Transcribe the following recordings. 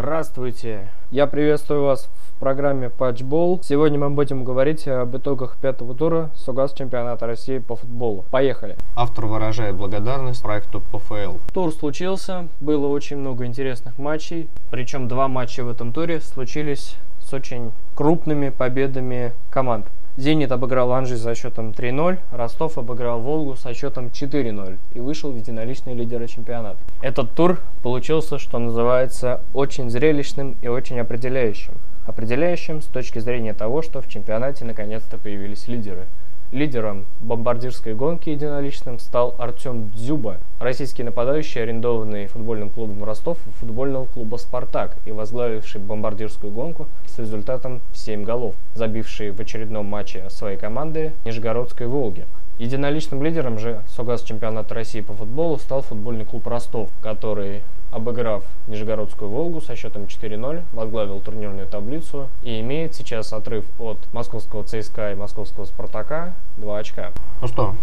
Здравствуйте! Я приветствую вас в программе Патчбол. Сегодня мы будем говорить об итогах пятого тура Сугас чемпионата России по футболу. Поехали! Автор выражает благодарность проекту ПФЛ. Тур случился, было очень много интересных матчей, причем два матча в этом туре случились с очень крупными победами команд. Зенит обыграл Анжи со счетом 3-0, Ростов обыграл Волгу со счетом 4-0 и вышел в единоличные лидеры чемпионата. Этот тур получился, что называется, очень зрелищным и очень определяющим. Определяющим с точки зрения того, что в чемпионате наконец-то появились лидеры – Лидером бомбардирской гонки единоличным стал Артем Дзюба, российский нападающий, арендованный футбольным клубом Ростов и футбольного клуба «Спартак» и возглавивший бомбардирскую гонку с результатом 7 голов, забивший в очередном матче своей команды Нижегородской «Волги». Единоличным лидером же Согаз чемпионата России по футболу стал футбольный клуб «Ростов», который обыграв Нижегородскую «Волгу» со счетом 4-0, возглавил турнирную таблицу и имеет сейчас отрыв от московского ЦСКА и московского «Спартака» 2 очка. Ну что,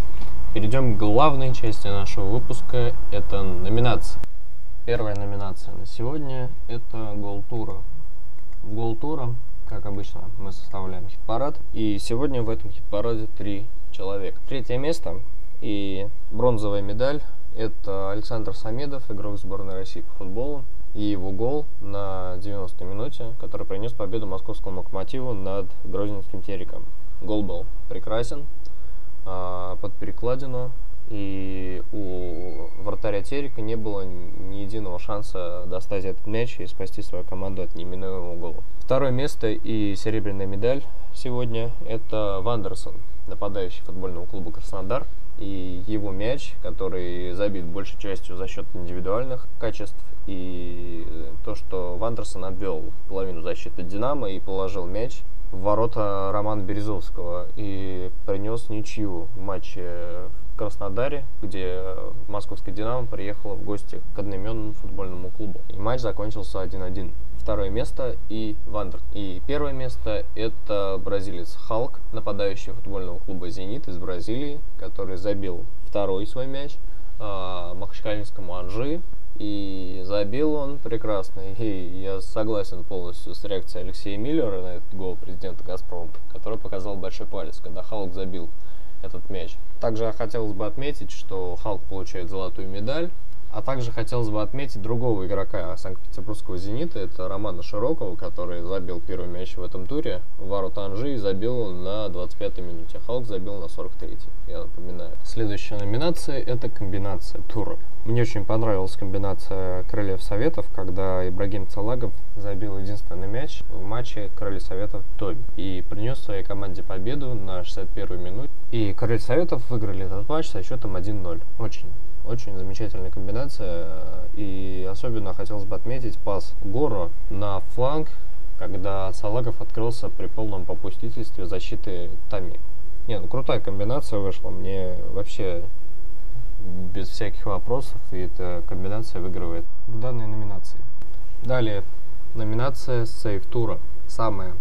перейдем к главной части нашего выпуска, это номинация. Первая номинация на сегодня – это гол тура. Гол тура, как обычно, мы составляем хит-парад, и сегодня в этом хит-параде три человека. Третье место и бронзовая медаль это Александр Самедов, игрок сборной России по футболу, и его гол на 90-й минуте, который принес победу московскому локомотиву над Грозненским Тереком. Гол был прекрасен, а, под перекладину, и у вратаря Терека не было ни единого шанса достать этот мяч и спасти свою команду от неминуемого гола. Второе место и серебряная медаль сегодня – это Вандерсон, нападающий футбольного клуба «Краснодар», и его мяч, который забит большей частью за счет индивидуальных качеств, и то, что Вандерсон обвел половину защиты Динамо и положил мяч в ворота Романа Березовского и принес ничью в матче в Краснодаре, где московская «Динамо» приехала в гости к одноименному футбольному клубу. И матч закончился 1-1 второе место и Вандер. И первое место это бразилец Халк, нападающий футбольного клуба «Зенит» из Бразилии, который забил второй свой мяч э, махачкалинскому Анжи. И забил он прекрасно. И я согласен полностью с реакцией Алексея Миллера на этот гол президента «Газпром», который показал большой палец, когда Халк забил этот мяч. Также хотелось бы отметить, что Халк получает золотую медаль а также хотелось бы отметить другого игрока Санкт-Петербургского «Зенита», это Романа Широкого, который забил первый мяч в этом туре в ворота Анжи и забил на 25-й минуте. Халк забил на 43-й, я напоминаю. Следующая номинация – это комбинация туров. Мне очень понравилась комбинация Крыльев Советов, когда Ибрагим Цалагов забил единственный мяч в матче Крылья Советов Тоби и принес своей команде победу на 61-й минуте. И Крылья Советов выиграли этот матч со счетом 1-0. Очень очень замечательная комбинация. И особенно хотелось бы отметить пас Горо на фланг, когда Салагов открылся при полном попустительстве защиты Тами. Не, ну крутая комбинация вышла. Мне вообще без всяких вопросов, и эта комбинация выигрывает в данной номинации. Далее, номинация Сейф Тура. Самая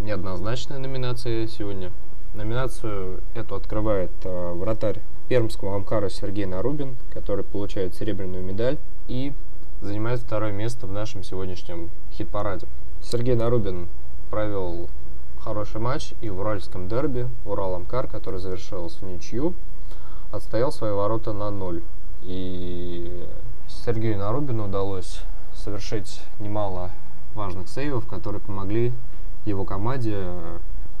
неоднозначная номинация сегодня. Номинацию эту открывает э, вратарь пермского Амкара Сергей Нарубин, который получает серебряную медаль и занимает второе место в нашем сегодняшнем хит-параде. Сергей Нарубин провел хороший матч и в уральском дерби Урал-Амкар, который завершился в ничью, отстоял свои ворота на ноль. И Сергею Нарубину удалось совершить немало важных сейвов, которые помогли его команде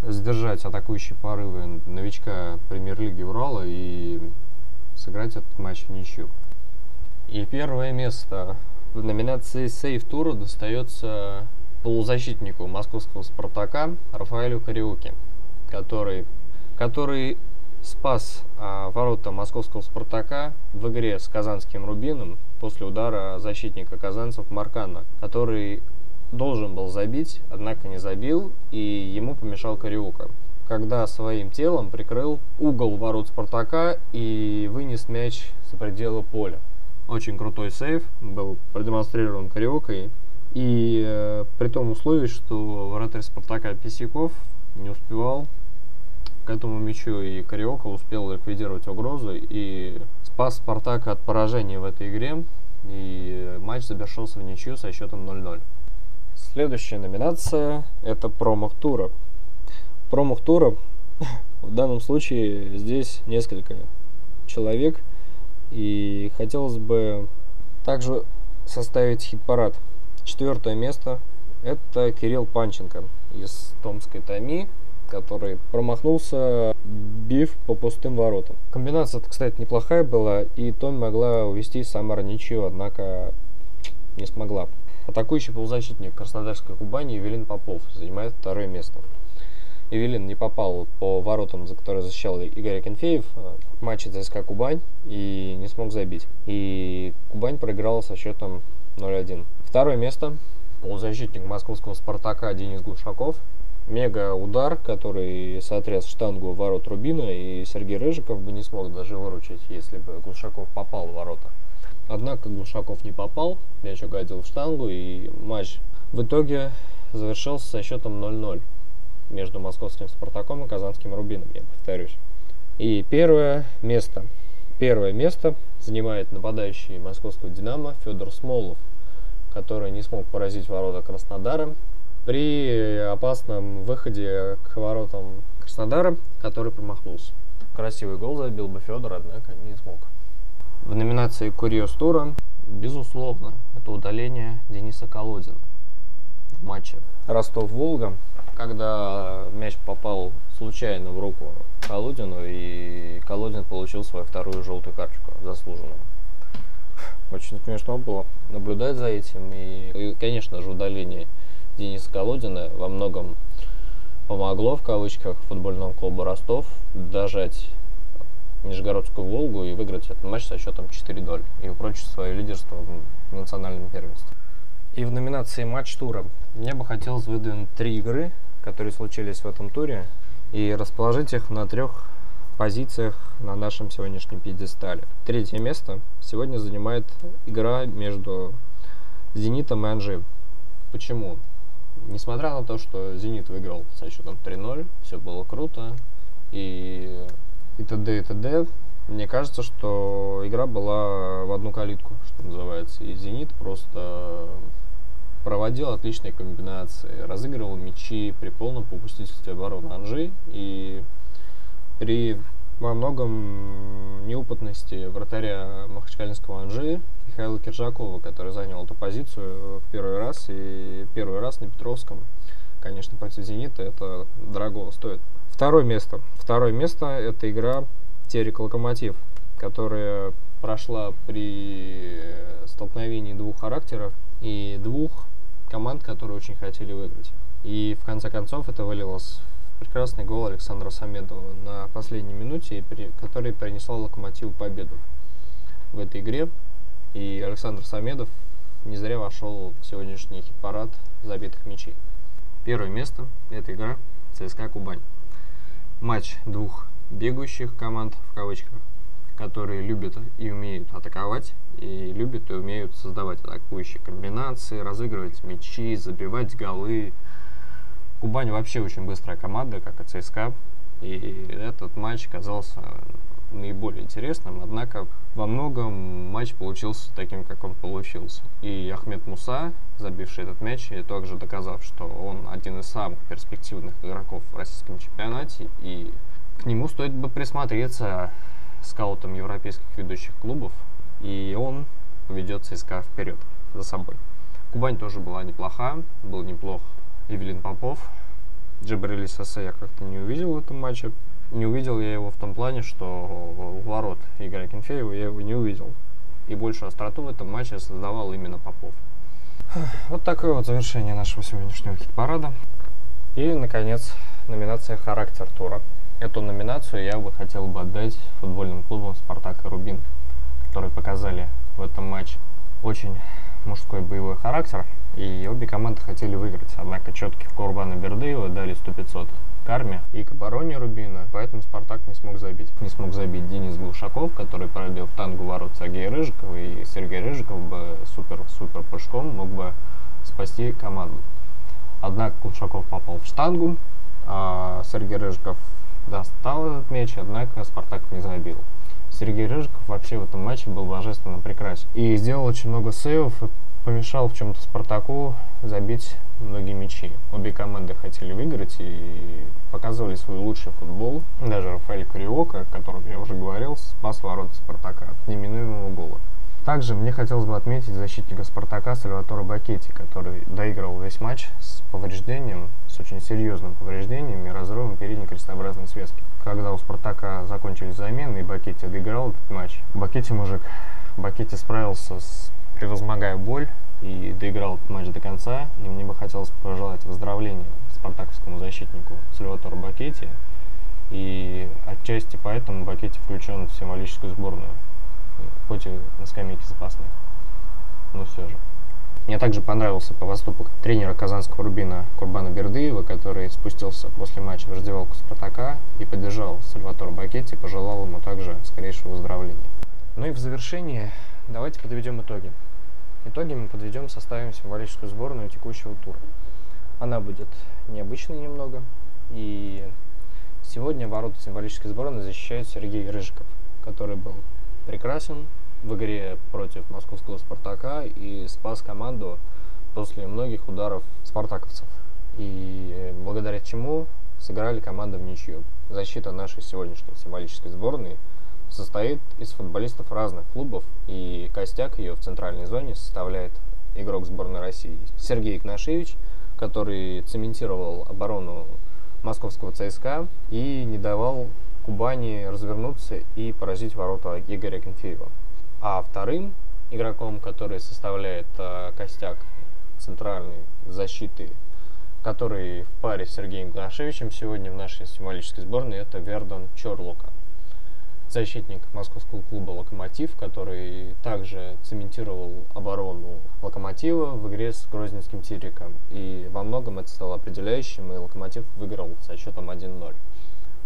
сдержать атакующие порывы новичка премьер-лиги Урала и сыграть этот матч в ничью. И первое место в номинации Сейф Тура достается полузащитнику московского Спартака Рафаэлю Кариуке, который, который спас а, ворота московского Спартака в игре с казанским Рубином после удара защитника казанцев Маркана, который должен был забить, однако не забил, и ему помешал Кариука, когда своим телом прикрыл угол ворот Спартака и вынес мяч за пределы поля. Очень крутой сейв был продемонстрирован Кариокой, и э, при том условии, что вратарь Спартака Писяков не успевал к этому мячу, и Кариока успел ликвидировать угрозу и спас Спартак от поражения в этой игре и матч завершился в ничью со счетом 0-0. Следующая номинация – это промах тура. Промах тура в данном случае здесь несколько человек, и хотелось бы также составить хит-парад. Четвертое место – это Кирилл Панченко из Томской Томи, который промахнулся, бив по пустым воротам. Комбинация, кстати, неплохая была, и Том могла увести Самара ничью, однако не смогла. Атакующий полузащитник Краснодарской Кубани Евелин Попов занимает второе место. Евелин не попал по воротам, за которые защищал Игорь Кенфеев в матче ЦСКА Кубань и не смог забить. И Кубань проиграла со счетом 0-1. Второе место полузащитник московского «Спартака» Денис Глушаков мега удар, который сотряс штангу ворот Рубина, и Сергей Рыжиков бы не смог даже выручить, если бы Глушаков попал в ворота. Однако Глушаков не попал, мяч угодил в штангу, и матч в итоге завершился со счетом 0-0 между московским «Спартаком» и казанским «Рубином», я повторюсь. И первое место. Первое место занимает нападающий московского «Динамо» Федор Смолов, который не смог поразить ворота Краснодара при опасном выходе к воротам Краснодара, который промахнулся. Красивый гол забил бы Федор, однако не смог. В номинации «Курьез тура» безусловно, это удаление Дениса Колодина в матче Ростов-Волга, когда мяч попал случайно в руку Колодину, и Колодин получил свою вторую желтую карточку заслуженную. Очень смешно было наблюдать за этим, и, и конечно же, удаление Дениса Колодина во многом помогло в кавычках футбольному клубу Ростов дожать Нижегородскую Волгу и выиграть этот матч со счетом 4-0 и упрочить свое лидерство в национальном первенстве. И в номинации матч тура мне бы хотелось выдвинуть три игры, которые случились в этом туре, и расположить их на трех позициях на нашем сегодняшнем пьедестале. Третье место сегодня занимает игра между Зенитом и Анжи. Почему? несмотря на то, что «Зенит» выиграл со счетом 3-0, все было круто, и, и т.д. и т.д., мне кажется, что игра была в одну калитку, что называется, и «Зенит» просто проводил отличные комбинации, разыгрывал мячи при полном попустительстве обороны Анжи, и при во многом неопытности вратаря Махачкалинского Анжи Михаила Киржакова, который занял эту позицию в первый раз. И первый раз на Петровском, конечно, против «Зенита» это дорого стоит. Второе место. Второе место – это игра «Терек Локомотив», которая прошла при столкновении двух характеров и двух команд, которые очень хотели выиграть. И в конце концов это вылилось прекрасный гол Александра Самедова на последней минуте, который принесла Локомотиву победу в этой игре. И Александр Самедов не зря вошел в сегодняшний хит-парад забитых мячей. Первое место – это игра ЦСКА Кубань. Матч двух бегающих команд, в кавычках, которые любят и умеют атаковать, и любят и умеют создавать атакующие комбинации, разыгрывать мячи, забивать голы, Кубань вообще очень быстрая команда, как и ЦСКА. И этот матч казался наиболее интересным, однако во многом матч получился таким, как он получился. И Ахмед Муса, забивший этот мяч, и также доказав, что он один из самых перспективных игроков в российском чемпионате, и к нему стоит бы присмотреться скаутом европейских ведущих клубов, и он ведет ЦСКА вперед за собой. Кубань тоже была неплоха, был неплох Евелин Попов. Джабрили Сосе я как-то не увидел в этом матче. Не увидел я его в том плане, что у ворот Игоря Кенфеева я его не увидел. И большую остроту в этом матче создавал именно Попов. Вот такое вот завершение нашего сегодняшнего хит-парада. И, наконец, номинация «Характер тура». Эту номинацию я бы хотел бы отдать футбольным клубам «Спартак» и «Рубин», которые показали в этом матче очень мужской боевой характер, и обе команды хотели выиграть. Однако четких Курбана Бердыева дали 100-500 Карме и к обороне Рубина, поэтому Спартак не смог забить. Не смог забить Денис Глушаков, который пробил в тангу ворот Сергея Рыжикова, и Сергей Рыжиков бы супер-супер прыжком мог бы спасти команду. Однако Глушаков попал в штангу, а Сергей Рыжиков достал этот мяч, однако Спартак не забил. Сергей Рыжиков вообще в этом матче был божественно прекрасен. И сделал очень много сейвов и помешал в чем-то Спартаку забить многие мячи. Обе команды хотели выиграть и показывали свой лучший футбол. Даже Рафаэль Кариока, о котором я уже говорил, спас ворота Спартака от неминуемого гола. Также мне хотелось бы отметить защитника Спартака Сальватора Бакетти, который доиграл весь матч с повреждением, с очень серьезным повреждением и разрывом передней крестообразной связки. Когда у Спартака закончились замены и Бакетти доиграл этот матч, Бакетти мужик, Бакетти справился с превозмогая боль и доиграл этот матч до конца. И мне бы хотелось пожелать выздоровления спартаковскому защитнику Сальватору Бакетти. И отчасти поэтому Бакетти включен в символическую сборную хоть и на скамейке запасных, но все же. Мне также понравился по поступок тренера казанского Рубина Курбана Бердыева, который спустился после матча в раздевалку Спартака и поддержал Сальватора Бакетти, пожелал ему также скорейшего выздоровления. Ну и в завершении давайте подведем итоги. Итоги мы подведем, составим символическую сборную текущего тура. Она будет необычной немного, и сегодня ворота символической сборной защищает Сергей Рыжиков, который был прекрасен в игре против московского «Спартака» и спас команду после многих ударов спартаковцев. И благодаря чему сыграли команда в ничью. Защита нашей сегодняшней символической сборной состоит из футболистов разных клубов, и костяк ее в центральной зоне составляет игрок сборной России Сергей Игнашевич, который цементировал оборону московского ЦСКА и не давал Кубани развернуться и поразить ворота Игоря Кенфеева. А вторым игроком, который составляет э, костяк центральной защиты, который в паре с Сергеем Глашевичем сегодня в нашей символической сборной, это Вердон Чорлука. Защитник московского клуба «Локомотив», который также цементировал оборону «Локомотива» в игре с Грозненским «Тириком». И во многом это стало определяющим, и «Локомотив» выиграл со счетом 1-0.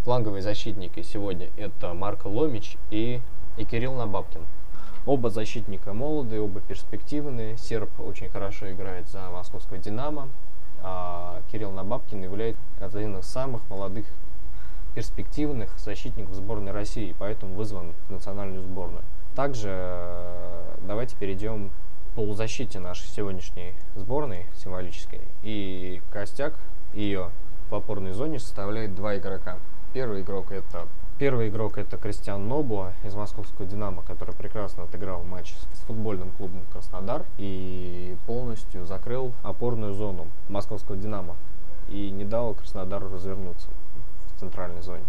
Фланговые защитники сегодня это Марко Ломич и, и Кирилл Набабкин. Оба защитника молодые, оба перспективные. Серб очень хорошо играет за московского «Динамо», а Кирилл Набабкин является одним из самых молодых перспективных защитников сборной России, поэтому вызван в национальную сборную. Также э, давайте перейдем к полузащите нашей сегодняшней сборной символической. И костяк ее в опорной зоне составляет два игрока. Первый игрок это Первый игрок это Кристиан Нобуа из московского «Динамо», который прекрасно отыграл матч с футбольным клубом «Краснодар» и полностью закрыл опорную зону московского «Динамо» и не дал Краснодару развернуться центральной зоне.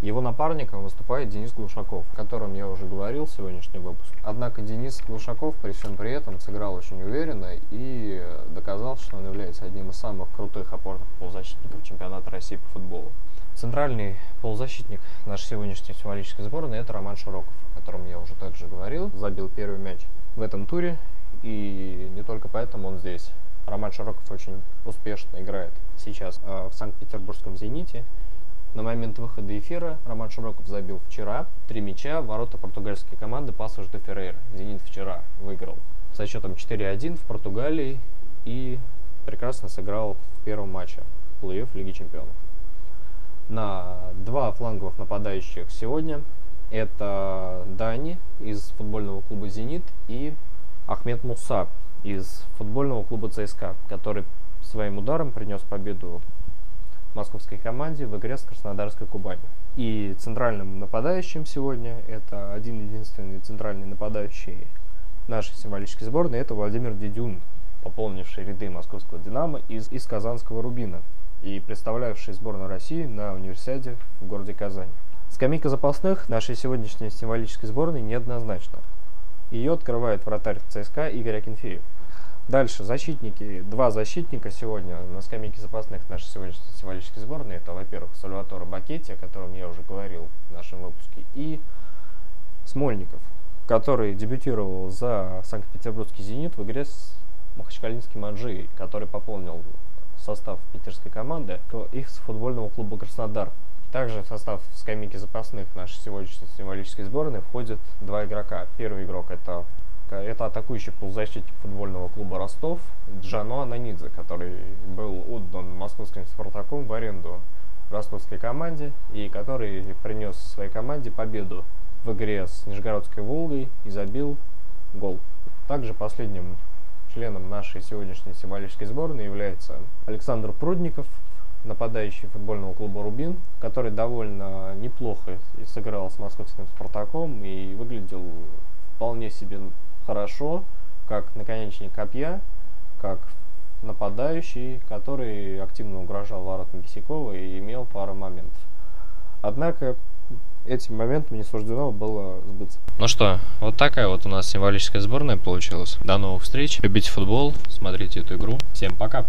Его напарником выступает Денис Глушаков, о котором я уже говорил в сегодняшнем выпуске. Однако Денис Глушаков при всем при этом сыграл очень уверенно и доказал, что он является одним из самых крутых опорных полузащитников чемпионата России по футболу. Центральный полузащитник нашей сегодняшней символической сборной это Роман Широков, о котором я уже также говорил. Забил первый мяч в этом туре, и не только поэтому он здесь. Роман Широков очень успешно играет сейчас э, в Санкт-Петербургском «Зените». На момент выхода эфира Роман Широков забил вчера три мяча в ворота португальской команды Пасож де Феррейра. «Зенит» вчера выиграл со счетом 4-1 в Португалии и прекрасно сыграл в первом матче плей-офф Лиги Чемпионов на два фланговых нападающих сегодня. Это Дани из футбольного клуба «Зенит» и Ахмед Муса из футбольного клуба ЦСКА, который своим ударом принес победу московской команде в игре с Краснодарской Кубанью. И центральным нападающим сегодня, это один единственный центральный нападающий нашей символической сборной, это Владимир Дедюн, пополнивший ряды московского «Динамо» из, из казанского «Рубина» и представлявший сборную России на универсиаде в городе Казань. Скамейка запасных нашей сегодняшней символической сборной неоднозначна. Ее открывает вратарь ЦСКА Игорь Акинфеев. Дальше защитники, два защитника сегодня на скамейке запасных нашей сегодняшней символической сборной. Это, во-первых, Сальваторо Бакетти, о котором я уже говорил в нашем выпуске, и Смольников, который дебютировал за Санкт-Петербургский «Зенит» в игре с Махачкалинским «Аджи», который пополнил состав питерской команды их с футбольного клуба «Краснодар». Также в состав скамейки запасных нашей сегодняшней символической сборной входят два игрока. Первый игрок это, это атакующий полузащитник футбольного клуба «Ростов» Джано Ананидзе, который был отдан московским «Спартаком» в аренду ростовской команде и который принес своей команде победу в игре с Нижегородской Волгой и забил гол. Также последним членом нашей сегодняшней символической сборной является Александр Прудников, нападающий футбольного клуба «Рубин», который довольно неплохо сыграл с московским «Спартаком» и выглядел вполне себе хорошо, как наконечник копья, как нападающий, который активно угрожал воротам Бесякова и имел пару моментов. Однако этим моментом не суждено было сбыться. Ну что, вот такая вот у нас символическая сборная получилась. До новых встреч. Любите футбол, смотрите эту игру. Всем пока.